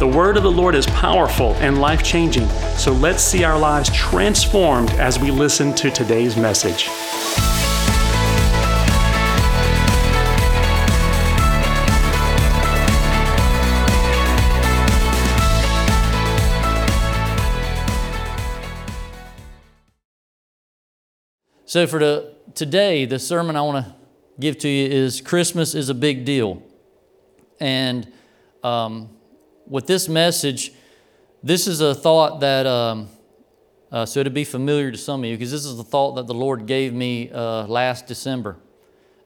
The word of the Lord is powerful and life changing, so let's see our lives transformed as we listen to today's message. So for the today, the sermon I want to give to you is Christmas is a big deal, and um, with this message, this is a thought that, um, uh, so to be familiar to some of you, because this is the thought that the Lord gave me uh, last December,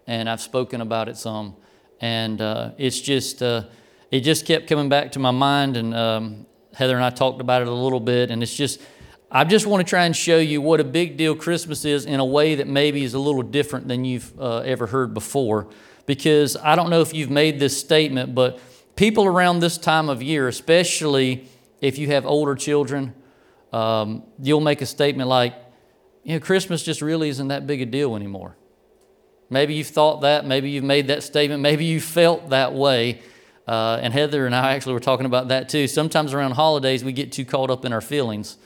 and I've spoken about it some, and uh, it's just, uh, it just kept coming back to my mind, and um, Heather and I talked about it a little bit, and it's just, I just want to try and show you what a big deal Christmas is in a way that maybe is a little different than you've uh, ever heard before, because I don't know if you've made this statement, but people around this time of year, especially if you have older children, um, you'll make a statement like, you know, Christmas just really isn't that big a deal anymore. Maybe you've thought that, maybe you've made that statement, maybe you felt that way. Uh, and Heather and I actually were talking about that too. Sometimes around holidays, we get too caught up in our feelings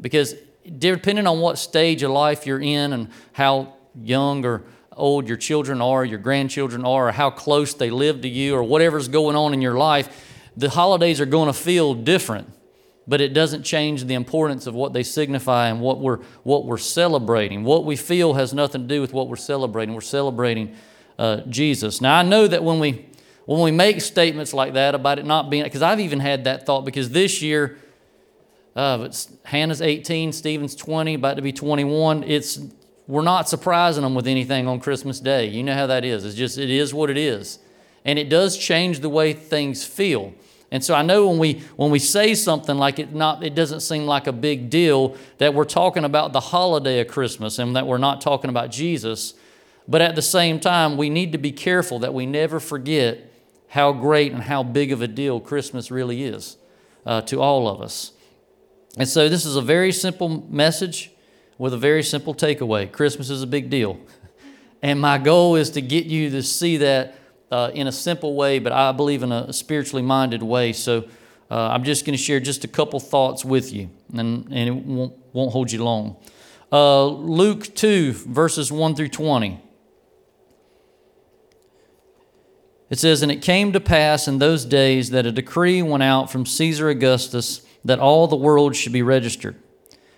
because depending on what stage of life you're in and how young or old your children are, your grandchildren are, or how close they live to you, or whatever's going on in your life, the holidays are going to feel different. But it doesn't change the importance of what they signify and what we're, what we're celebrating. What we feel has nothing to do with what we're celebrating. We're celebrating uh, Jesus. Now, I know that when we, when we make statements like that about it not being, because I've even had that thought, because this year, uh, Hannah's 18, Stephen's 20, about to be 21. It's we're not surprising them with anything on Christmas Day. You know how that is. It's just, it is what it is. And it does change the way things feel. And so I know when we when we say something like it not it doesn't seem like a big deal that we're talking about the holiday of Christmas and that we're not talking about Jesus. But at the same time, we need to be careful that we never forget how great and how big of a deal Christmas really is uh, to all of us. And so this is a very simple message with a very simple takeaway Christmas is a big deal. And my goal is to get you to see that uh, in a simple way, but I believe in a spiritually minded way. So uh, I'm just going to share just a couple thoughts with you, and, and it won't, won't hold you long. Uh, Luke 2, verses 1 through 20. It says, And it came to pass in those days that a decree went out from Caesar Augustus that all the world should be registered.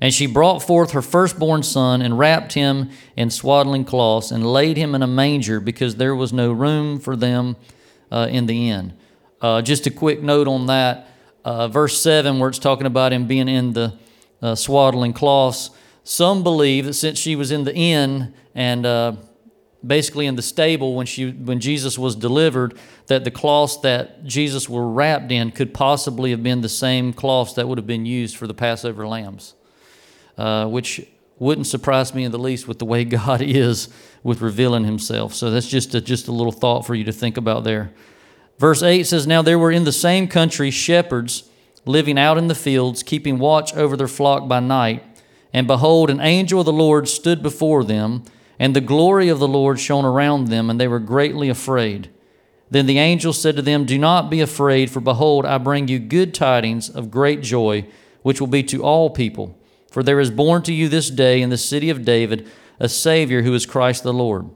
And she brought forth her firstborn son and wrapped him in swaddling cloths and laid him in a manger because there was no room for them uh, in the inn. Uh, just a quick note on that. Uh, verse 7, where it's talking about him being in the uh, swaddling cloths. Some believe that since she was in the inn and uh, basically in the stable when, she, when Jesus was delivered, that the cloths that Jesus were wrapped in could possibly have been the same cloths that would have been used for the Passover lambs uh, which wouldn't surprise me in the least with the way God is with revealing himself. So that's just a, just a little thought for you to think about there. Verse 8 says, Now there were in the same country shepherds living out in the fields, keeping watch over their flock by night. And behold, an angel of the Lord stood before them, and the glory of the Lord shone around them, and they were greatly afraid. Then the angel said to them, Do not be afraid, for behold, I bring you good tidings of great joy, which will be to all people. For there is born to you this day in the city of David a Savior who is Christ the Lord.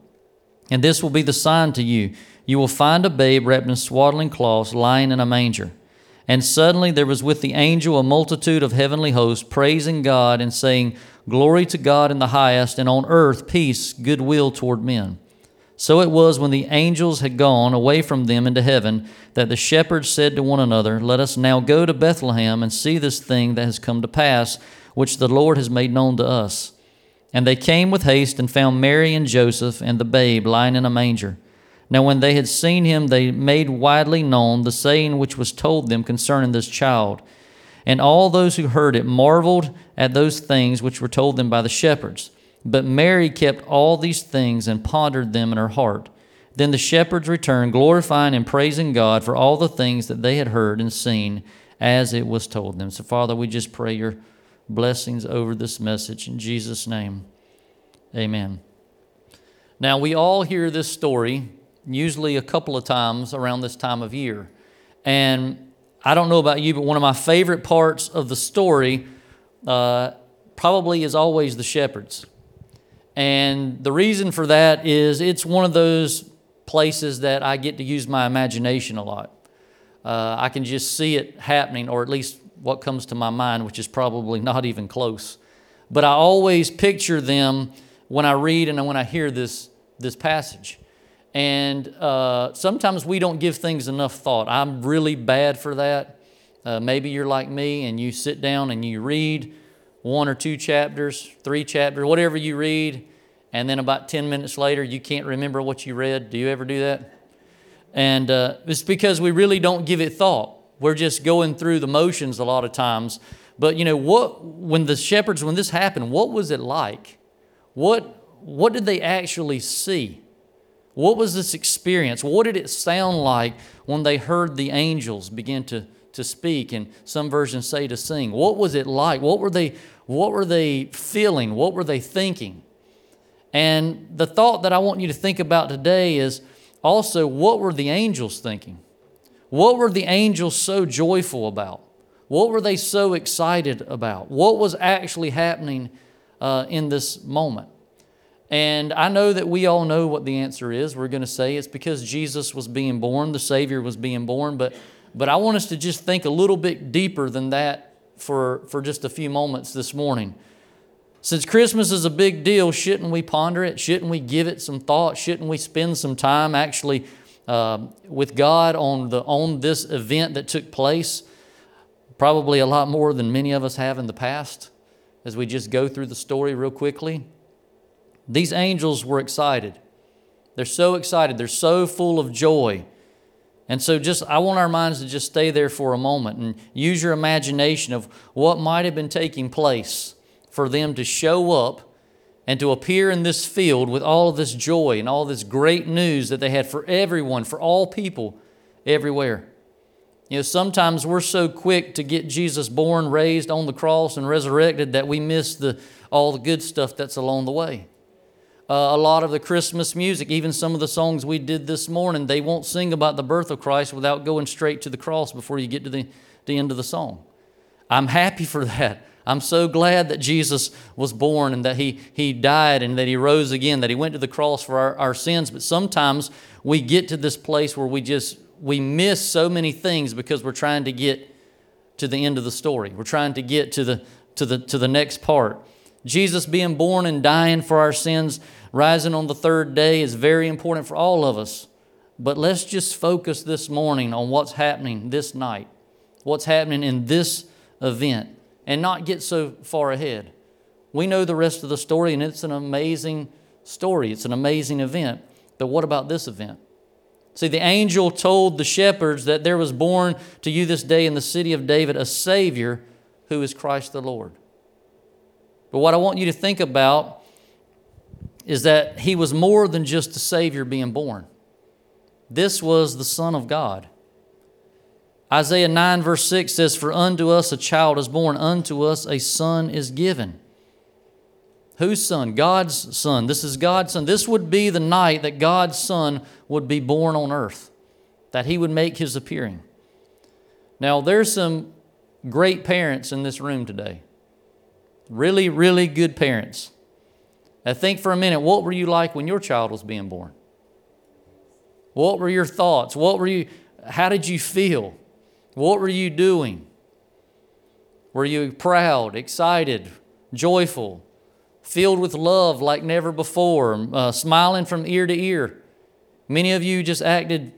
And this will be the sign to you you will find a babe wrapped in swaddling cloths lying in a manger. And suddenly there was with the angel a multitude of heavenly hosts praising God and saying, Glory to God in the highest, and on earth peace, goodwill toward men. So it was when the angels had gone away from them into heaven that the shepherds said to one another, Let us now go to Bethlehem and see this thing that has come to pass, which the Lord has made known to us. And they came with haste and found Mary and Joseph and the babe lying in a manger. Now, when they had seen him, they made widely known the saying which was told them concerning this child. And all those who heard it marveled at those things which were told them by the shepherds. But Mary kept all these things and pondered them in her heart. Then the shepherds returned, glorifying and praising God for all the things that they had heard and seen as it was told them. So, Father, we just pray your blessings over this message. In Jesus' name, amen. Now, we all hear this story usually a couple of times around this time of year. And I don't know about you, but one of my favorite parts of the story uh, probably is always the shepherds. And the reason for that is it's one of those places that I get to use my imagination a lot. Uh, I can just see it happening, or at least what comes to my mind, which is probably not even close. But I always picture them when I read and when I hear this, this passage. And uh, sometimes we don't give things enough thought. I'm really bad for that. Uh, maybe you're like me and you sit down and you read one or two chapters, three chapters, whatever you read, and then about 10 minutes later, you can't remember what you read. Do you ever do that? And uh, it's because we really don't give it thought. We're just going through the motions a lot of times. But you know what? When the shepherds, when this happened, what was it like? What what did they actually see? What was this experience? What did it sound like when they heard the angels begin to, to speak and some versions say to sing? What was it like? What were they what were they feeling? What were they thinking? And the thought that I want you to think about today is also what were the angels thinking? What were the angels so joyful about? What were they so excited about? What was actually happening uh, in this moment? And I know that we all know what the answer is. We're going to say it's because Jesus was being born, the Savior was being born. But, but I want us to just think a little bit deeper than that for, for just a few moments this morning. Since Christmas is a big deal, shouldn't we ponder it? Shouldn't we give it some thought? Shouldn't we spend some time actually uh, with God on, the, on this event that took place? Probably a lot more than many of us have in the past as we just go through the story real quickly. These angels were excited. They're so excited, they're so full of joy. And so, just I want our minds to just stay there for a moment and use your imagination of what might have been taking place for them to show up and to appear in this field with all of this joy and all this great news that they had for everyone, for all people everywhere. You know, sometimes we're so quick to get Jesus born, raised on the cross, and resurrected that we miss the, all the good stuff that's along the way. Uh, a lot of the Christmas music, even some of the songs we did this morning, they won't sing about the birth of Christ without going straight to the cross before you get to the, the end of the song. I'm happy for that. I'm so glad that Jesus was born and that he, he died and that he rose again, that he went to the cross for our, our sins. But sometimes we get to this place where we just we miss so many things because we're trying to get to the end of the story. We're trying to get to the to the to the next part. Jesus being born and dying for our sins, rising on the third day is very important for all of us. But let's just focus this morning on what's happening this night, what's happening in this event, and not get so far ahead. We know the rest of the story, and it's an amazing story. It's an amazing event. But what about this event? See, the angel told the shepherds that there was born to you this day in the city of David a Savior who is Christ the Lord. But what I want you to think about is that he was more than just a Savior being born. This was the Son of God. Isaiah 9, verse 6 says, For unto us a child is born, unto us a son is given. Whose son? God's son. This is God's son. This would be the night that God's son would be born on earth, that he would make his appearing. Now, there's some great parents in this room today. Really, really good parents. Now think for a minute, what were you like when your child was being born? What were your thoughts? What were you how did you feel? What were you doing? Were you proud, excited, joyful? filled with love like never before, uh, smiling from ear to ear. Many of you just acted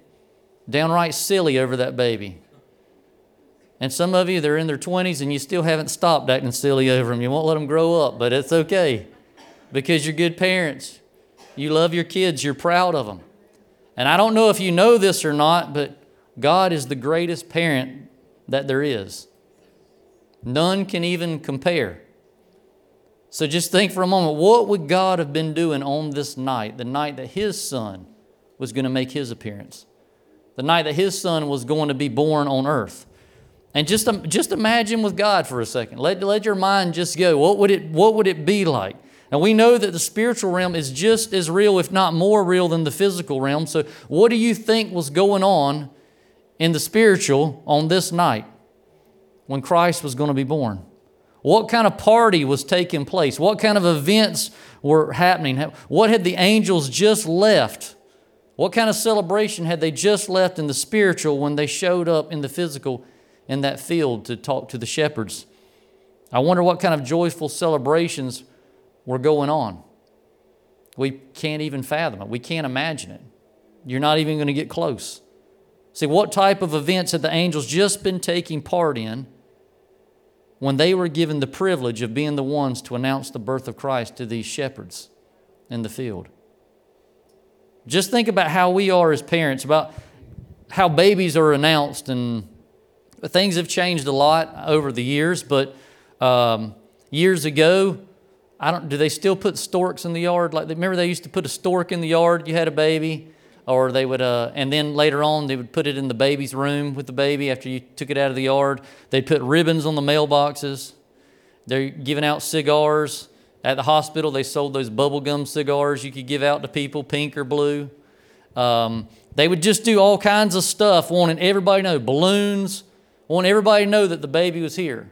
downright silly over that baby. And some of you, they're in their 20s and you still haven't stopped acting silly over them. You won't let them grow up, but it's okay because you're good parents. You love your kids, you're proud of them. And I don't know if you know this or not, but God is the greatest parent that there is. None can even compare. So just think for a moment what would God have been doing on this night, the night that His Son was going to make His appearance, the night that His Son was going to be born on earth? And just, just imagine with God for a second. Let, let your mind just go. What would, it, what would it be like? And we know that the spiritual realm is just as real, if not more real, than the physical realm. So, what do you think was going on in the spiritual on this night when Christ was going to be born? What kind of party was taking place? What kind of events were happening? What had the angels just left? What kind of celebration had they just left in the spiritual when they showed up in the physical in that field to talk to the shepherds? I wonder what kind of joyful celebrations were going on. We can't even fathom it. We can't imagine it. You're not even going to get close. See, what type of events had the angels just been taking part in when they were given the privilege of being the ones to announce the birth of Christ to these shepherds in the field? Just think about how we are as parents, about how babies are announced, and things have changed a lot over the years. But um, years ago, I don't. Do they still put storks in the yard? Like remember, they used to put a stork in the yard. You had a baby, or they would, uh, and then later on, they would put it in the baby's room with the baby after you took it out of the yard. They'd put ribbons on the mailboxes. They're giving out cigars. At the hospital, they sold those bubblegum cigars you could give out to people, pink or blue. Um, they would just do all kinds of stuff, wanting everybody to know balloons, wanting everybody to know that the baby was here.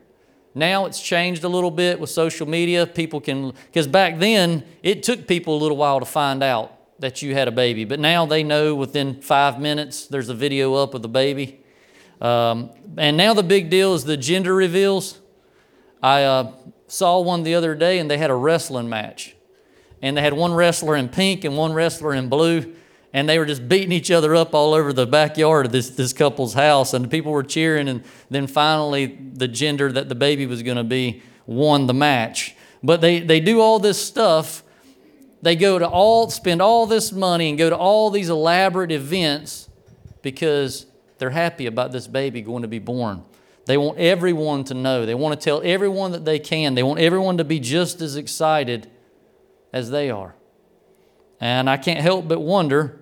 Now it's changed a little bit with social media. People can, because back then it took people a little while to find out that you had a baby. But now they know within five minutes there's a video up of the baby. Um, and now the big deal is the gender reveals. I uh, saw one the other day and they had a wrestling match. And they had one wrestler in pink and one wrestler in blue. And they were just beating each other up all over the backyard of this, this couple's house. And people were cheering. And then finally, the gender that the baby was going to be won the match. But they, they do all this stuff they go to all, spend all this money and go to all these elaborate events because they're happy about this baby going to be born. They want everyone to know. They want to tell everyone that they can. They want everyone to be just as excited as they are. And I can't help but wonder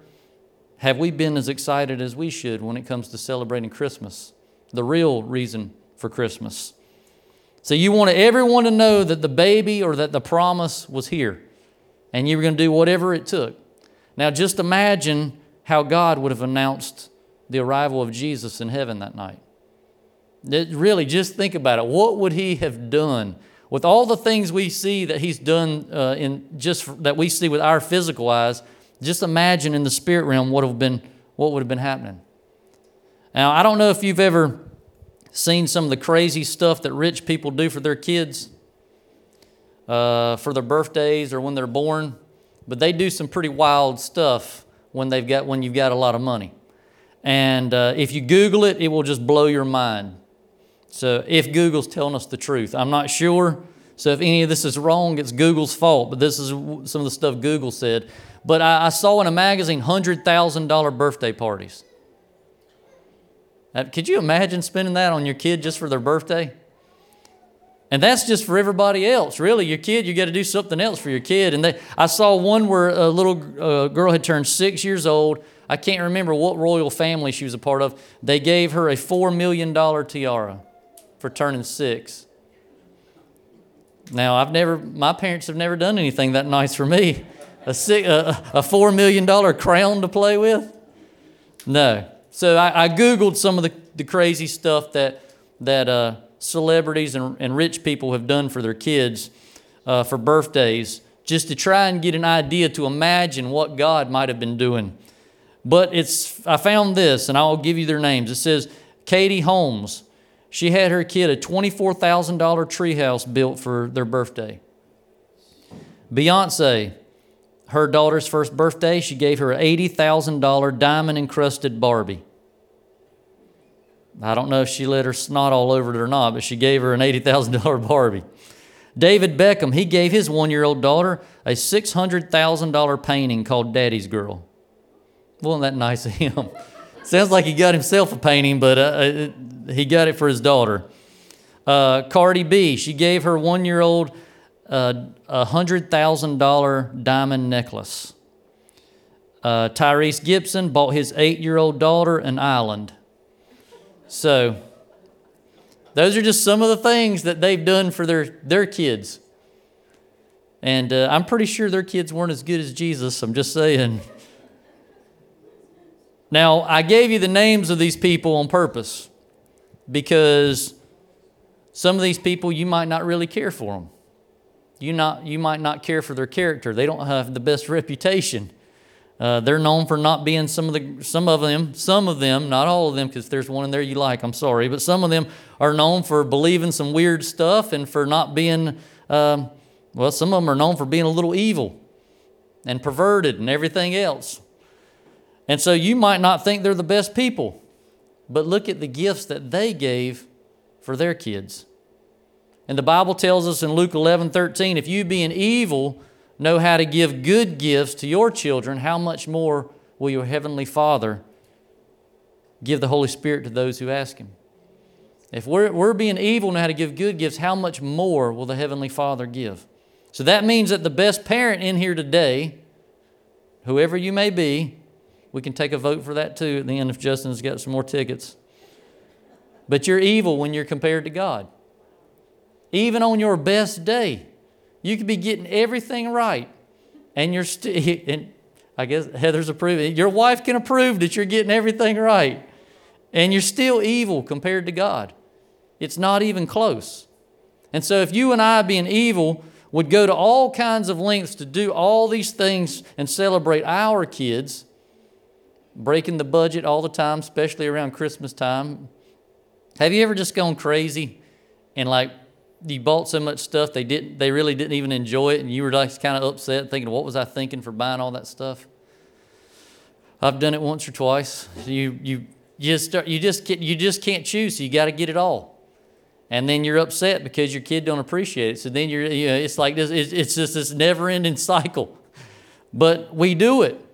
have we been as excited as we should when it comes to celebrating Christmas? The real reason for Christmas. So you want everyone to know that the baby or that the promise was here and you were going to do whatever it took. Now, just imagine how God would have announced the arrival of Jesus in heaven that night. It, really, just think about it. What would He have done with all the things we see that He's done uh, in just that we see with our physical eyes? Just imagine in the spirit realm what have been what would have been happening. Now, I don't know if you've ever seen some of the crazy stuff that rich people do for their kids uh, for their birthdays or when they're born, but they do some pretty wild stuff when they've got when you've got a lot of money. And uh, if you Google it, it will just blow your mind. So if Google's telling us the truth, I'm not sure. So if any of this is wrong, it's Google's fault. But this is some of the stuff Google said. But I, I saw in a magazine hundred thousand dollar birthday parties. Could you imagine spending that on your kid just for their birthday? And that's just for everybody else. Really, your kid, you got to do something else for your kid. And they, I saw one where a little uh, girl had turned six years old. I can't remember what royal family she was a part of. They gave her a $4 million tiara for turning six. Now, I've never, my parents have never done anything that nice for me. A, six, a, a $4 million crown to play with? No. So I, I Googled some of the, the crazy stuff that, that, uh, celebrities and, and rich people have done for their kids uh, for birthdays just to try and get an idea to imagine what God might have been doing. But it's I found this, and I'll give you their names. It says Katie Holmes. She had her kid a $24,000 treehouse built for their birthday. Beyonce, her daughter's first birthday, she gave her an $80,000 diamond encrusted Barbie. I don't know if she let her snot all over it or not, but she gave her an $80,000 Barbie. David Beckham, he gave his one year old daughter a $600,000 painting called Daddy's Girl. Wasn't that nice of him? Sounds like he got himself a painting, but uh, uh, he got it for his daughter. Uh, Cardi B, she gave her one year old uh, a $100,000 diamond necklace. Uh, Tyrese Gibson bought his eight year old daughter an island. So, those are just some of the things that they've done for their, their kids. And uh, I'm pretty sure their kids weren't as good as Jesus. I'm just saying. Now, I gave you the names of these people on purpose because some of these people you might not really care for them. You, not, you might not care for their character. They don't have the best reputation. Uh, they're known for not being some of the some of them some of them not all of them because there's one in there you like I'm sorry but some of them are known for believing some weird stuff and for not being um, well some of them are known for being a little evil and perverted and everything else. And so you might not think they're the best people but look at the gifts that they gave for their kids. And the Bible tells us in Luke 11 13 if you being evil know how to give good gifts to your children, how much more will your Heavenly Father give the Holy Spirit to those who ask Him? If we're, we're being evil know how to give good gifts, how much more will the Heavenly Father give? So that means that the best parent in here today, whoever you may be, we can take a vote for that too at the end if Justin's got some more tickets. But you're evil when you're compared to God. Even on your best day, you could be getting everything right, and you're still, and I guess Heather's approving. Your wife can approve that you're getting everything right, and you're still evil compared to God. It's not even close. And so, if you and I, being evil, would go to all kinds of lengths to do all these things and celebrate our kids, breaking the budget all the time, especially around Christmas time. Have you ever just gone crazy and like you bought so much stuff they didn't they really didn't even enjoy it and you were like kind of upset thinking what was i thinking for buying all that stuff? I've done it once or twice. You you just start, you just you just can't choose so you got to get it all. And then you're upset because your kid don't appreciate it. So then you're you know, it's like this it's just this never ending cycle. But we do it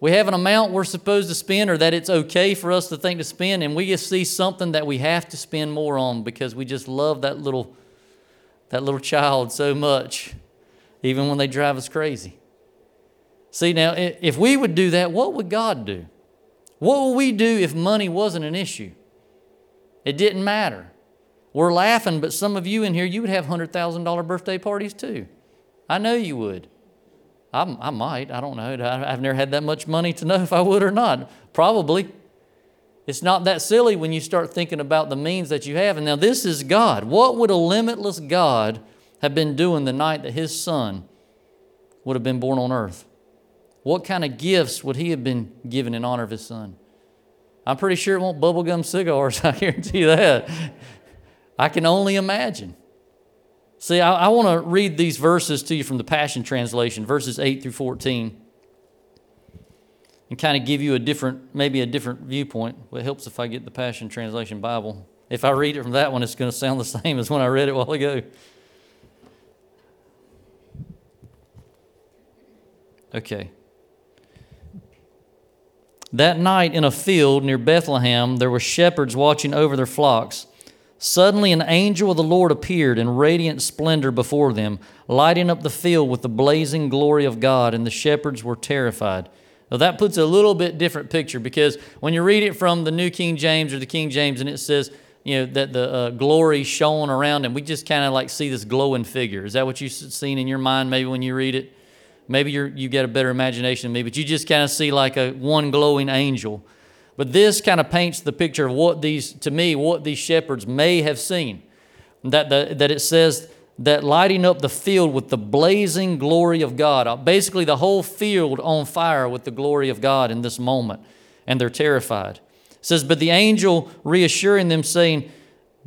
we have an amount we're supposed to spend or that it's okay for us to think to spend, and we just see something that we have to spend more on because we just love that little, that little child so much, even when they drive us crazy. See, now, if we would do that, what would God do? What would we do if money wasn't an issue? It didn't matter. We're laughing, but some of you in here, you would have $100,000 birthday parties too. I know you would. I, I might. I don't know. I've never had that much money to know if I would or not. Probably. It's not that silly when you start thinking about the means that you have. And now, this is God. What would a limitless God have been doing the night that his son would have been born on earth? What kind of gifts would he have been given in honor of his son? I'm pretty sure it won't bubblegum cigars, I guarantee that. I can only imagine. See, I, I want to read these verses to you from the Passion Translation, verses 8 through 14, and kind of give you a different, maybe a different viewpoint. It helps if I get the Passion Translation Bible. If I read it from that one, it's going to sound the same as when I read it a while ago. Okay. That night in a field near Bethlehem, there were shepherds watching over their flocks. Suddenly, an angel of the Lord appeared in radiant splendor before them, lighting up the field with the blazing glory of God, and the shepherds were terrified. Now, that puts a little bit different picture because when you read it from the New King James or the King James, and it says, you know, that the uh, glory shone around, and we just kind of like see this glowing figure. Is that what you've seen in your mind maybe when you read it? Maybe you you get a better imagination than me, but you just kind of see like a one glowing angel. But this kind of paints the picture of what these, to me, what these shepherds may have seen. That, the, that it says that lighting up the field with the blazing glory of God. Uh, basically, the whole field on fire with the glory of God in this moment. And they're terrified. It says, But the angel reassuring them, saying,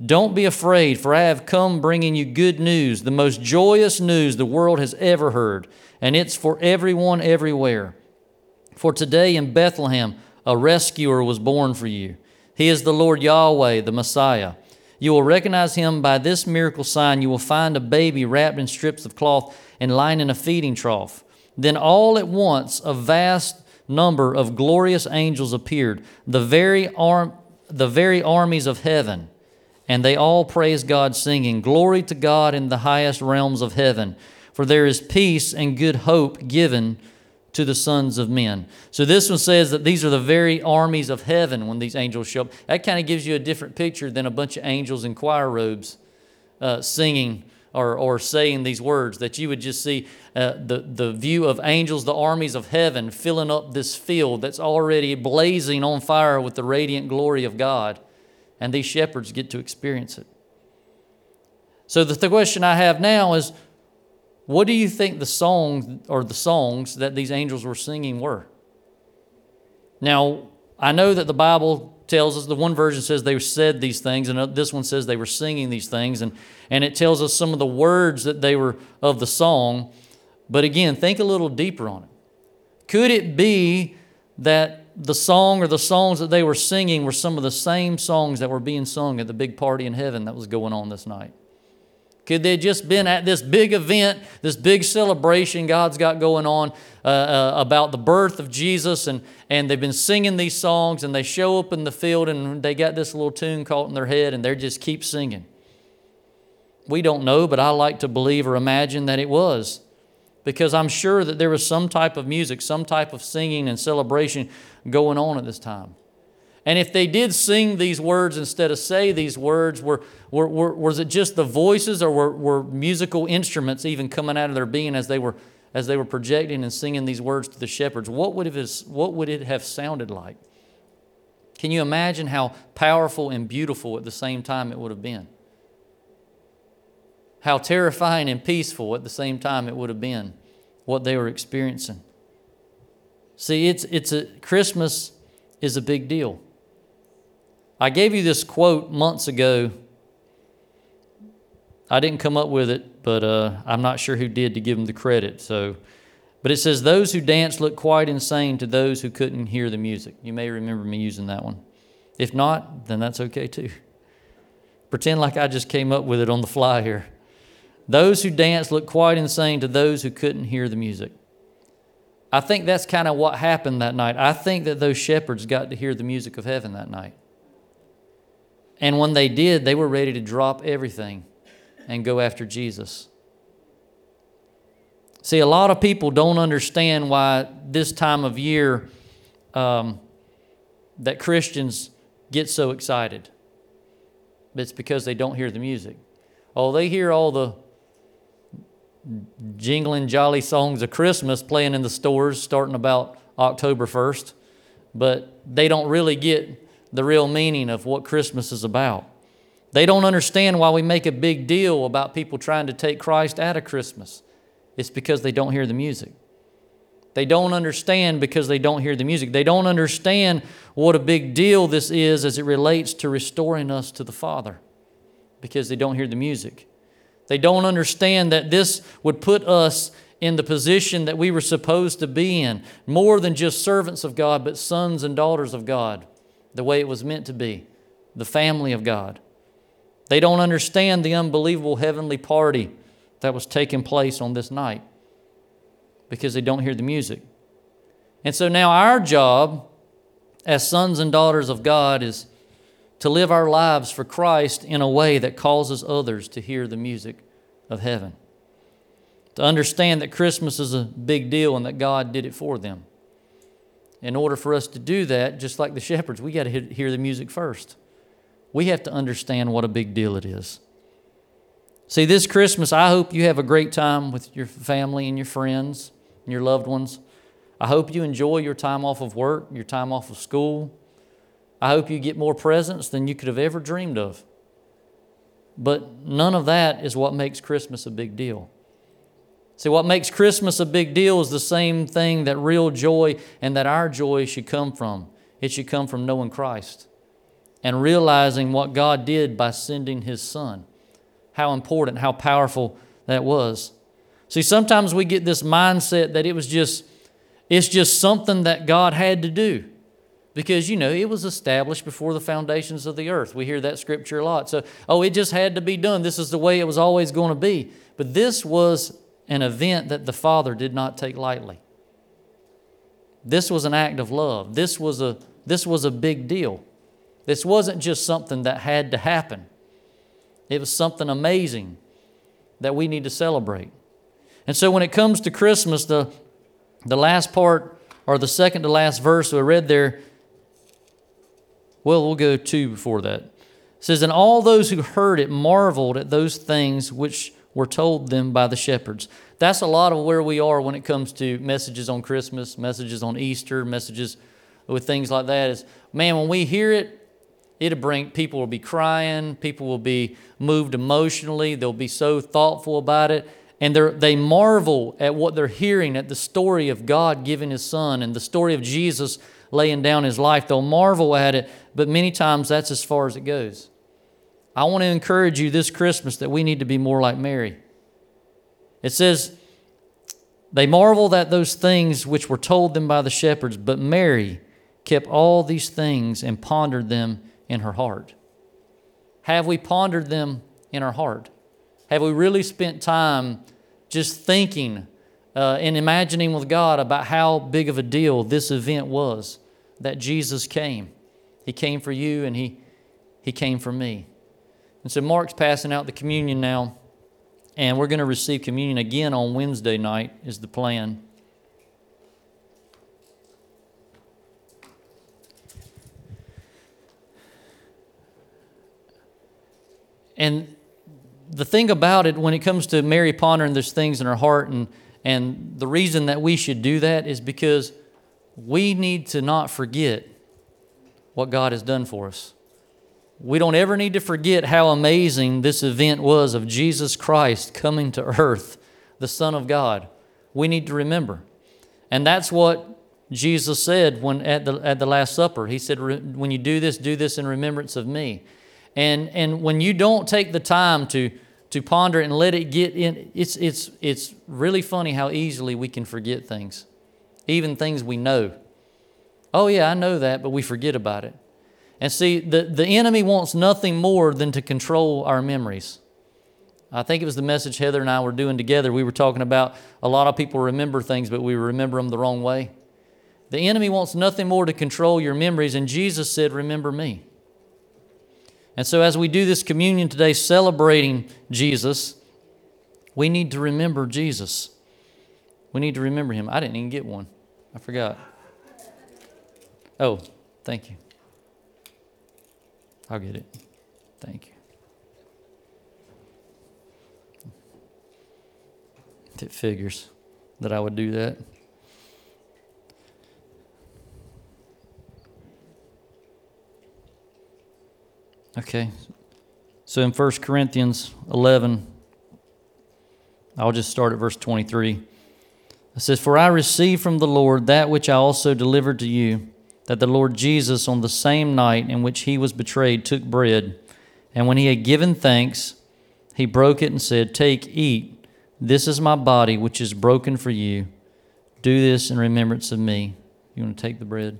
Don't be afraid, for I have come bringing you good news, the most joyous news the world has ever heard, and it's for everyone everywhere. For today in Bethlehem, a rescuer was born for you. He is the Lord Yahweh, the Messiah. You will recognize him by this miracle sign. You will find a baby wrapped in strips of cloth and lying in a feeding trough. Then all at once, a vast number of glorious angels appeared, the very, arm, the very armies of heaven and they all praised God, singing, Glory to God in the highest realms of heaven, for there is peace and good hope given to the sons of men. So this one says that these are the very armies of heaven when these angels show up. That kind of gives you a different picture than a bunch of angels in choir robes uh, singing or, or saying these words, that you would just see uh, the, the view of angels, the armies of heaven, filling up this field that's already blazing on fire with the radiant glory of God and these shepherds get to experience it. So the, the question I have now is what do you think the songs or the songs that these angels were singing were? Now, I know that the Bible tells us the one version says they said these things, and this one says they were singing these things, and, and it tells us some of the words that they were of the song. But again, think a little deeper on it. Could it be that the song or the songs that they were singing were some of the same songs that were being sung at the big party in heaven that was going on this night? Could they just been at this big event, this big celebration God's got going on uh, uh, about the birth of Jesus, and, and they've been singing these songs, and they show up in the field, and they got this little tune caught in their head, and they just keep singing? We don't know, but I like to believe or imagine that it was because I'm sure that there was some type of music, some type of singing and celebration going on at this time. And if they did sing these words instead of say these words, were, were, were, was it just the voices or were, were musical instruments even coming out of their being as they were, as they were projecting and singing these words to the shepherds? What would, it, what would it have sounded like? Can you imagine how powerful and beautiful at the same time it would have been? How terrifying and peaceful at the same time it would have been what they were experiencing. See, it's, it's a, Christmas is a big deal. I gave you this quote months ago. I didn't come up with it, but uh, I'm not sure who did to give them the credit. So, but it says, "Those who dance look quite insane to those who couldn't hear the music." You may remember me using that one. If not, then that's okay too. Pretend like I just came up with it on the fly here. Those who dance look quite insane to those who couldn't hear the music. I think that's kind of what happened that night. I think that those shepherds got to hear the music of heaven that night. And when they did, they were ready to drop everything and go after Jesus. See, a lot of people don't understand why this time of year um, that Christians get so excited. It's because they don't hear the music. Oh, they hear all the jingling jolly songs of Christmas playing in the stores starting about October 1st, but they don't really get the real meaning of what Christmas is about. They don't understand why we make a big deal about people trying to take Christ out of Christmas. It's because they don't hear the music. They don't understand because they don't hear the music. They don't understand what a big deal this is as it relates to restoring us to the Father because they don't hear the music. They don't understand that this would put us in the position that we were supposed to be in, more than just servants of God, but sons and daughters of God, the way it was meant to be, the family of God. They don't understand the unbelievable heavenly party that was taking place on this night because they don't hear the music. And so now our job as sons and daughters of God is to live our lives for Christ in a way that causes others to hear the music of heaven. To understand that Christmas is a big deal and that God did it for them. In order for us to do that, just like the shepherds, we got to hear the music first. We have to understand what a big deal it is. See, this Christmas, I hope you have a great time with your family and your friends and your loved ones. I hope you enjoy your time off of work, your time off of school, I hope you get more presents than you could have ever dreamed of. But none of that is what makes Christmas a big deal. See, what makes Christmas a big deal is the same thing that real joy and that our joy should come from. It should come from knowing Christ. and realizing what God did by sending His Son. How important, how powerful that was. See, sometimes we get this mindset that it was just, it's just something that God had to do because you know it was established before the foundations of the earth we hear that scripture a lot so oh it just had to be done this is the way it was always going to be but this was an event that the father did not take lightly. This was an act of love. This was a this was a big deal. This wasn't just something that had to happen. It was something amazing that we need to celebrate. And so when it comes to christmas the the last part or the second to last verse we read there well, we'll go two before that. It says, And all those who heard it marveled at those things which were told them by the shepherds. That's a lot of where we are when it comes to messages on Christmas, messages on Easter, messages with things like that. Is man, when we hear it, it'll bring people will be crying, people will be moved emotionally, they'll be so thoughtful about it. And they marvel at what they're hearing, at the story of God giving His Son and the story of Jesus laying down His life. They'll marvel at it but many times that's as far as it goes. I want to encourage you this Christmas that we need to be more like Mary. It says, They marveled at those things which were told them by the shepherds, but Mary kept all these things and pondered them in her heart. Have we pondered them in our heart? Have we really spent time just thinking uh, and imagining with God about how big of a deal this event was that Jesus came? He came for you and he, he came for me. And so Mark's passing out the communion now, and we're going to receive communion again on Wednesday night, is the plan. And the thing about it, when it comes to Mary pondering those things in her heart, and, and the reason that we should do that is because we need to not forget what God has done for us. We don't ever need to forget how amazing this event was of Jesus Christ coming to earth, the Son of God. We need to remember. And that's what Jesus said when at the, at the Last Supper. He said, When you do this, do this in remembrance of me. And, and when you don't take the time to, to ponder and let it get in, it's, it's, it's really funny how easily we can forget things, even things we know. Oh, yeah, I know that, but we forget about it. And see, the, the enemy wants nothing more than to control our memories. I think it was the message Heather and I were doing together. We were talking about a lot of people remember things, but we remember them the wrong way. The enemy wants nothing more to control your memories, and Jesus said, Remember me. And so, as we do this communion today, celebrating Jesus, we need to remember Jesus. We need to remember him. I didn't even get one, I forgot. Oh, thank you. I'll get it. Thank you. It figures that I would do that. Okay. So in 1 Corinthians 11, I'll just start at verse 23. It says, For I received from the Lord that which I also delivered to you that the Lord Jesus, on the same night in which he was betrayed, took bread, and when he had given thanks, he broke it and said, Take, eat. This is my body, which is broken for you. Do this in remembrance of me. You want to take the bread?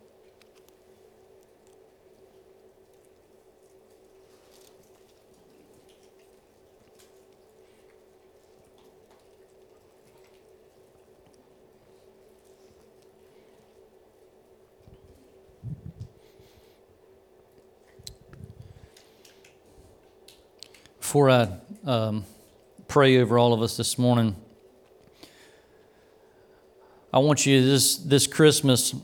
Before I um, pray over all of us this morning, I want you this, this Christmas,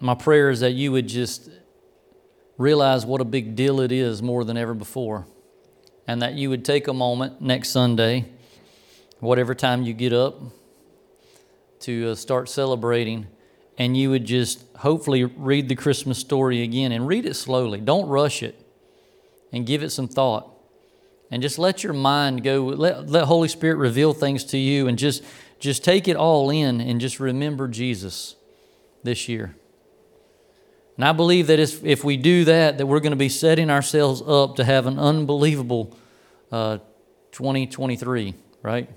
my prayer is that you would just realize what a big deal it is more than ever before. And that you would take a moment next Sunday, whatever time you get up, to uh, start celebrating. And you would just hopefully read the Christmas story again and read it slowly. Don't rush it and give it some thought. And just let your mind go, let, let Holy Spirit reveal things to you and just, just take it all in and just remember Jesus this year. And I believe that if if we do that, that we're going to be setting ourselves up to have an unbelievable uh, 2023, right?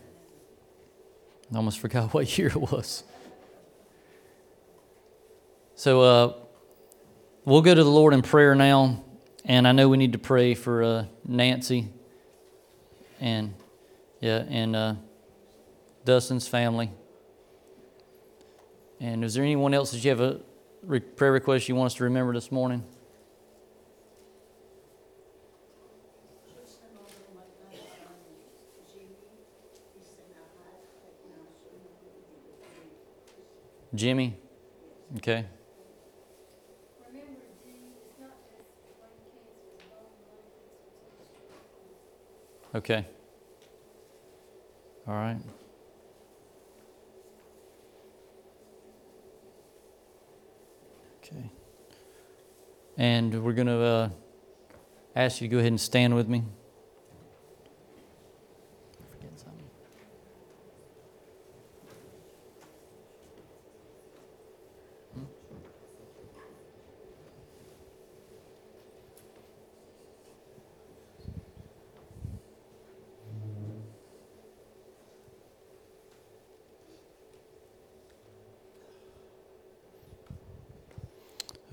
I almost forgot what year it was. So uh, we'll go to the Lord in prayer now. And I know we need to pray for uh, Nancy and yeah, and uh, Dustin's family. And is there anyone else that you have a re- prayer request you want us to remember this morning? Jimmy? Okay. Okay. All right. Okay. And we're going to uh, ask you to go ahead and stand with me.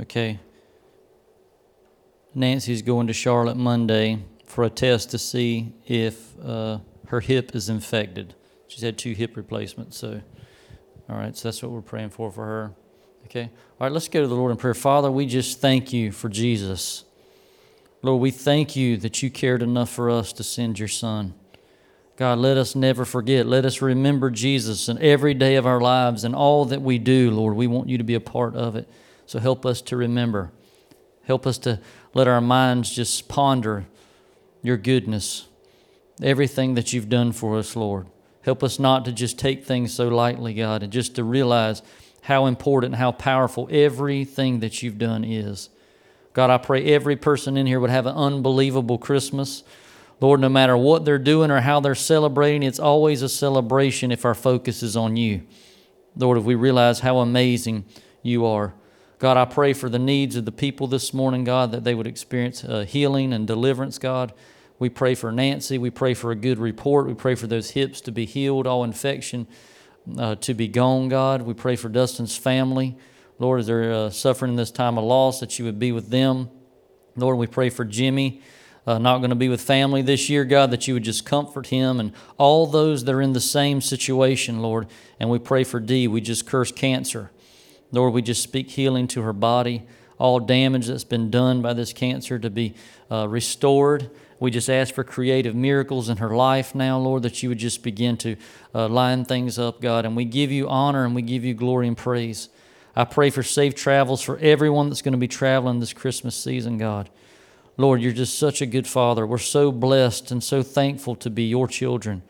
Okay. Nancy's going to Charlotte Monday for a test to see if uh, her hip is infected. She's had two hip replacements. So, all right, so that's what we're praying for for her. Okay. All right, let's go to the Lord in prayer. Father, we just thank you for Jesus. Lord, we thank you that you cared enough for us to send your Son. God, let us never forget. Let us remember Jesus in every day of our lives and all that we do, Lord. We want you to be a part of it. So help us to remember. Help us to let our minds just ponder your goodness, everything that you've done for us, Lord. Help us not to just take things so lightly, God, and just to realize how important, how powerful everything that you've done is. God, I pray every person in here would have an unbelievable Christmas. Lord, no matter what they're doing or how they're celebrating, it's always a celebration if our focus is on you. Lord, if we realize how amazing you are. God, I pray for the needs of the people this morning, God, that they would experience uh, healing and deliverance, God. We pray for Nancy. We pray for a good report. We pray for those hips to be healed, all infection uh, to be gone, God. We pray for Dustin's family. Lord, as they're uh, suffering this time of loss, that you would be with them. Lord, we pray for Jimmy, uh, not going to be with family this year, God, that you would just comfort him and all those that are in the same situation, Lord. And we pray for Dee. We just curse cancer. Lord, we just speak healing to her body, all damage that's been done by this cancer to be uh, restored. We just ask for creative miracles in her life now, Lord, that you would just begin to uh, line things up, God. And we give you honor and we give you glory and praise. I pray for safe travels for everyone that's going to be traveling this Christmas season, God. Lord, you're just such a good father. We're so blessed and so thankful to be your children.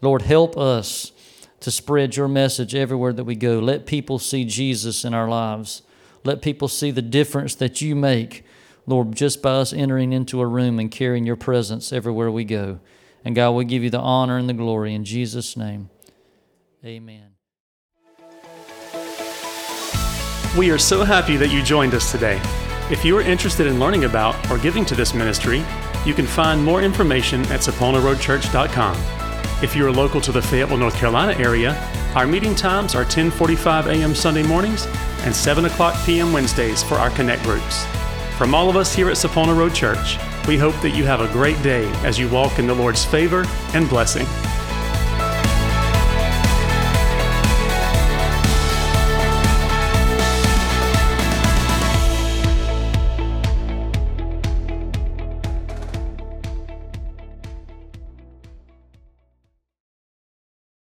Lord, help us to spread your message everywhere that we go. Let people see Jesus in our lives. Let people see the difference that you make, Lord, just by us entering into a room and carrying your presence everywhere we go. And God, we give you the honor and the glory in Jesus' name. Amen. We are so happy that you joined us today. If you are interested in learning about or giving to this ministry, you can find more information at saponaroadchurch.com. If you are local to the Fayetteville, North Carolina area, our meeting times are 10:45 a.m. Sunday mornings and 7 o'clock p.m. Wednesdays for our connect groups. From all of us here at Sapona Road Church, we hope that you have a great day as you walk in the Lord's favor and blessing.